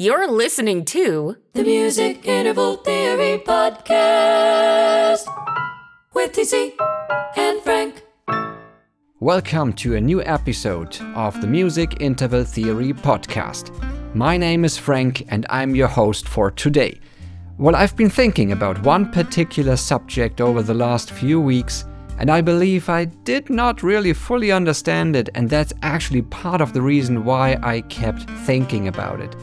You're listening to The Music Interval Theory Podcast with TC and Frank. Welcome to a new episode of the Music Interval Theory Podcast. My name is Frank and I'm your host for today. Well, I've been thinking about one particular subject over the last few weeks, and I believe I did not really fully understand it, and that's actually part of the reason why I kept thinking about it.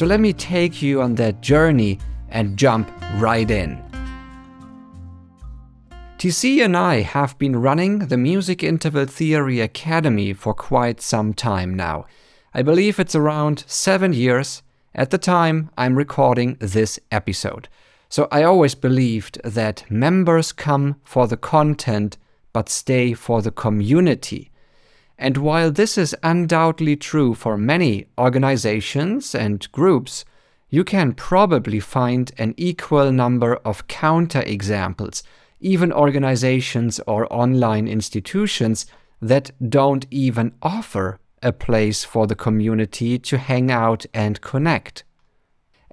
So let me take you on that journey and jump right in. TC and I have been running the Music Interval Theory Academy for quite some time now. I believe it's around seven years at the time I'm recording this episode. So I always believed that members come for the content but stay for the community. And while this is undoubtedly true for many organizations and groups, you can probably find an equal number of counterexamples, even organizations or online institutions that don't even offer a place for the community to hang out and connect.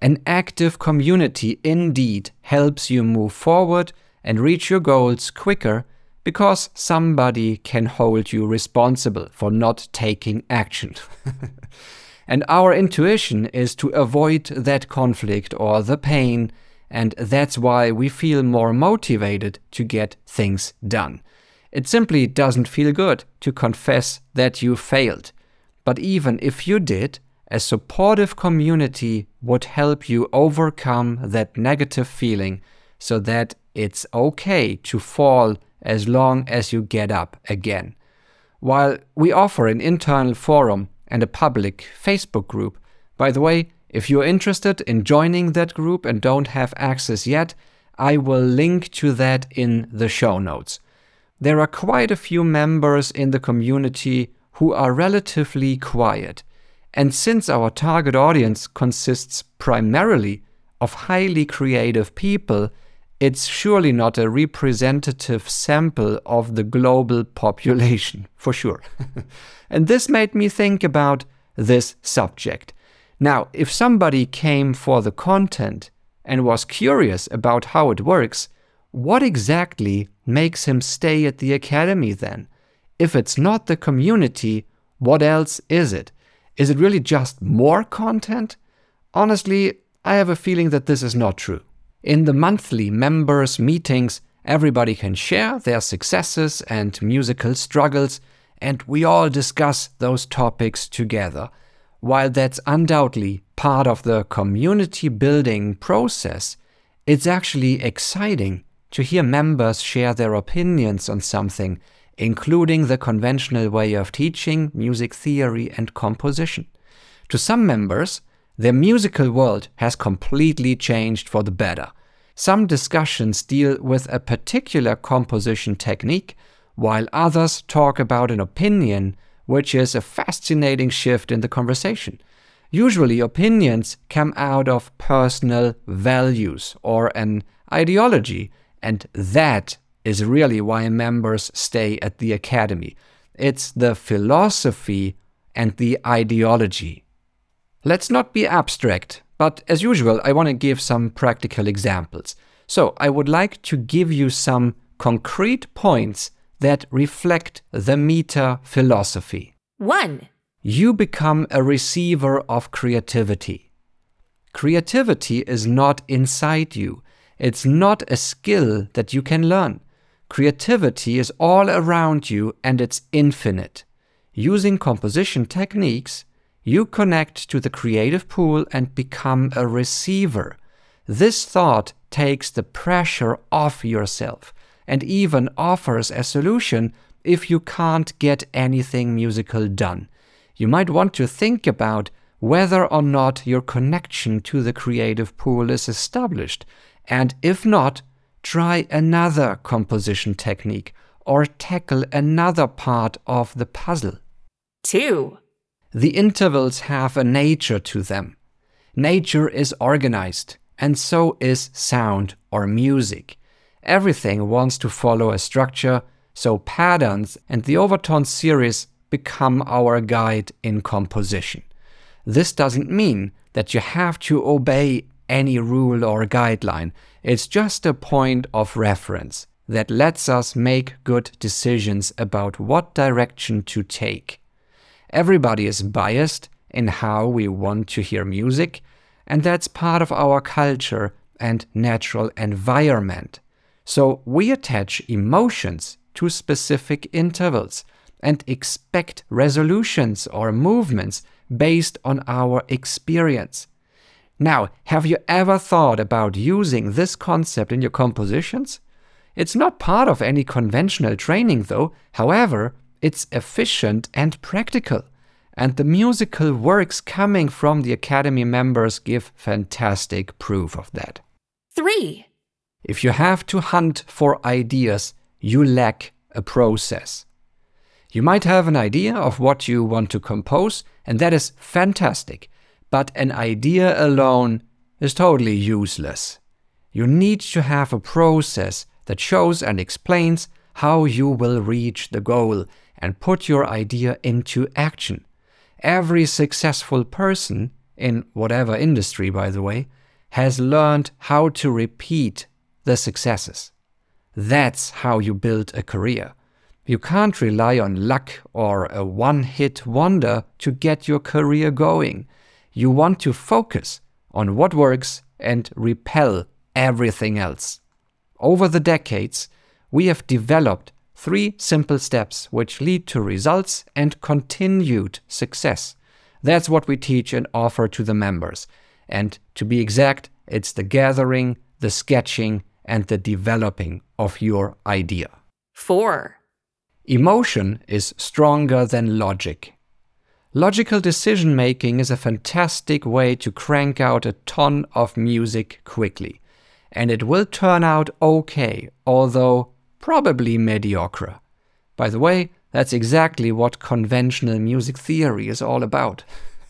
An active community indeed helps you move forward and reach your goals quicker because somebody can hold you responsible for not taking action. and our intuition is to avoid that conflict or the pain, and that's why we feel more motivated to get things done. It simply doesn't feel good to confess that you failed. But even if you did, a supportive community would help you overcome that negative feeling so that it's okay to fall as long as you get up again. While we offer an internal forum and a public Facebook group, by the way, if you're interested in joining that group and don't have access yet, I will link to that in the show notes. There are quite a few members in the community who are relatively quiet. And since our target audience consists primarily of highly creative people, it's surely not a representative sample of the global population, for sure. and this made me think about this subject. Now, if somebody came for the content and was curious about how it works, what exactly makes him stay at the academy then? If it's not the community, what else is it? Is it really just more content? Honestly, I have a feeling that this is not true. In the monthly members' meetings, everybody can share their successes and musical struggles, and we all discuss those topics together. While that's undoubtedly part of the community building process, it's actually exciting to hear members share their opinions on something, including the conventional way of teaching music theory and composition. To some members, their musical world has completely changed for the better. Some discussions deal with a particular composition technique, while others talk about an opinion, which is a fascinating shift in the conversation. Usually, opinions come out of personal values or an ideology, and that is really why members stay at the Academy. It's the philosophy and the ideology. Let's not be abstract. But as usual, I want to give some practical examples. So I would like to give you some concrete points that reflect the MITA philosophy. 1. You become a receiver of creativity. Creativity is not inside you. It's not a skill that you can learn. Creativity is all around you and it's infinite. Using composition techniques, you connect to the creative pool and become a receiver. This thought takes the pressure off yourself and even offers a solution if you can't get anything musical done. You might want to think about whether or not your connection to the creative pool is established, and if not, try another composition technique or tackle another part of the puzzle. 2. The intervals have a nature to them. Nature is organized, and so is sound or music. Everything wants to follow a structure, so patterns and the overtone series become our guide in composition. This doesn't mean that you have to obey any rule or guideline. It's just a point of reference that lets us make good decisions about what direction to take. Everybody is biased in how we want to hear music, and that's part of our culture and natural environment. So we attach emotions to specific intervals and expect resolutions or movements based on our experience. Now, have you ever thought about using this concept in your compositions? It's not part of any conventional training, though. However, it's efficient and practical. And the musical works coming from the Academy members give fantastic proof of that. 3. If you have to hunt for ideas, you lack a process. You might have an idea of what you want to compose, and that is fantastic, but an idea alone is totally useless. You need to have a process that shows and explains how you will reach the goal and put your idea into action. Every successful person, in whatever industry by the way, has learned how to repeat the successes. That's how you build a career. You can't rely on luck or a one hit wonder to get your career going. You want to focus on what works and repel everything else. Over the decades, we have developed three simple steps which lead to results and continued success. That's what we teach and offer to the members. And to be exact, it's the gathering, the sketching, and the developing of your idea. 4. Emotion is stronger than logic. Logical decision making is a fantastic way to crank out a ton of music quickly. And it will turn out okay, although probably mediocre. By the way, that's exactly what conventional music theory is all about.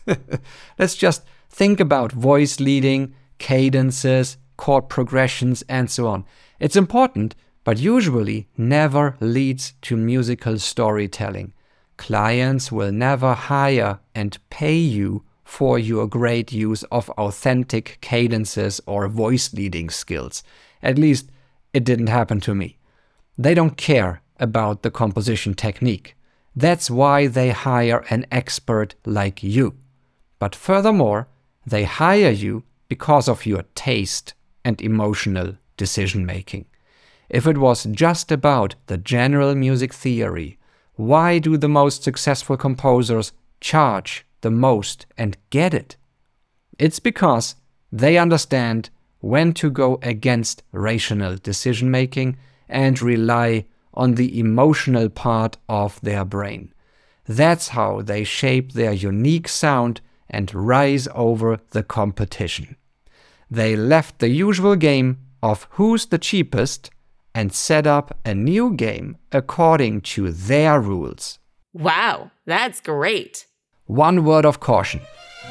Let's just think about voice leading, cadences, chord progressions, and so on. It's important, but usually never leads to musical storytelling. Clients will never hire and pay you for your great use of authentic cadences or voice leading skills. At least, it didn't happen to me. They don't care about the composition technique. That's why they hire an expert like you. But furthermore, they hire you because of your taste and emotional decision making. If it was just about the general music theory, why do the most successful composers charge the most and get it? It's because they understand when to go against rational decision making and rely on the emotional part of their brain. That's how they shape their unique sound and rise over the competition. They left the usual game of who's the cheapest and set up a new game according to their rules. Wow, that's great. One word of caution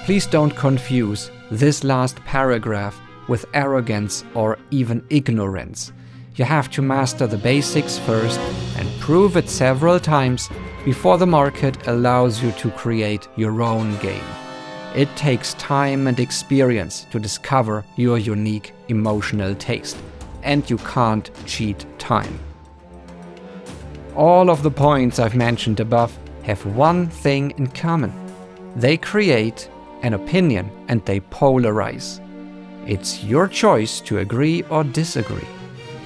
please don't confuse this last paragraph with arrogance or even ignorance. You have to master the basics first and prove it several times before the market allows you to create your own game. It takes time and experience to discover your unique emotional taste, and you can't cheat time. All of the points I've mentioned above have one thing in common they create an opinion and they polarize. It's your choice to agree or disagree,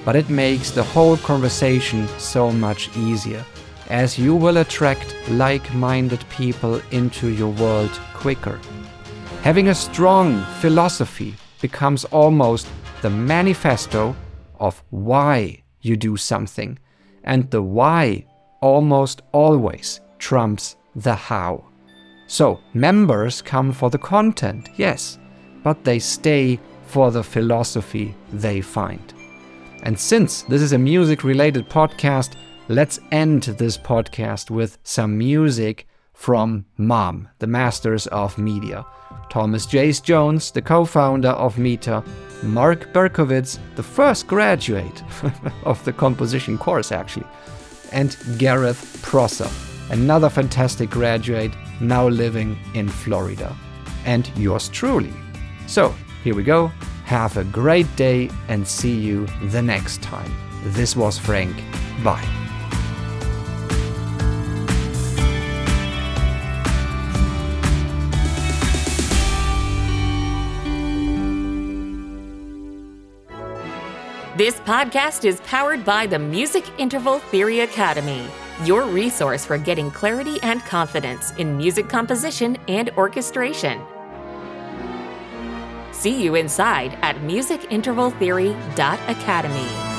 but it makes the whole conversation so much easier, as you will attract like minded people into your world quicker. Having a strong philosophy becomes almost the manifesto of why you do something, and the why almost always trumps the how. So, members come for the content, yes, but they stay for the philosophy they find. And since this is a music related podcast, let's end this podcast with some music from MOM, the Masters of Media. Thomas Jace Jones, the co founder of MITA, Mark Berkowitz, the first graduate of the composition course, actually, and Gareth Prosser, another fantastic graduate now living in Florida. And yours truly. So, here we go. Have a great day and see you the next time. This was Frank. Bye. This podcast is powered by the Music Interval Theory Academy, your resource for getting clarity and confidence in music composition and orchestration. See you inside at musicintervaltheory.academy.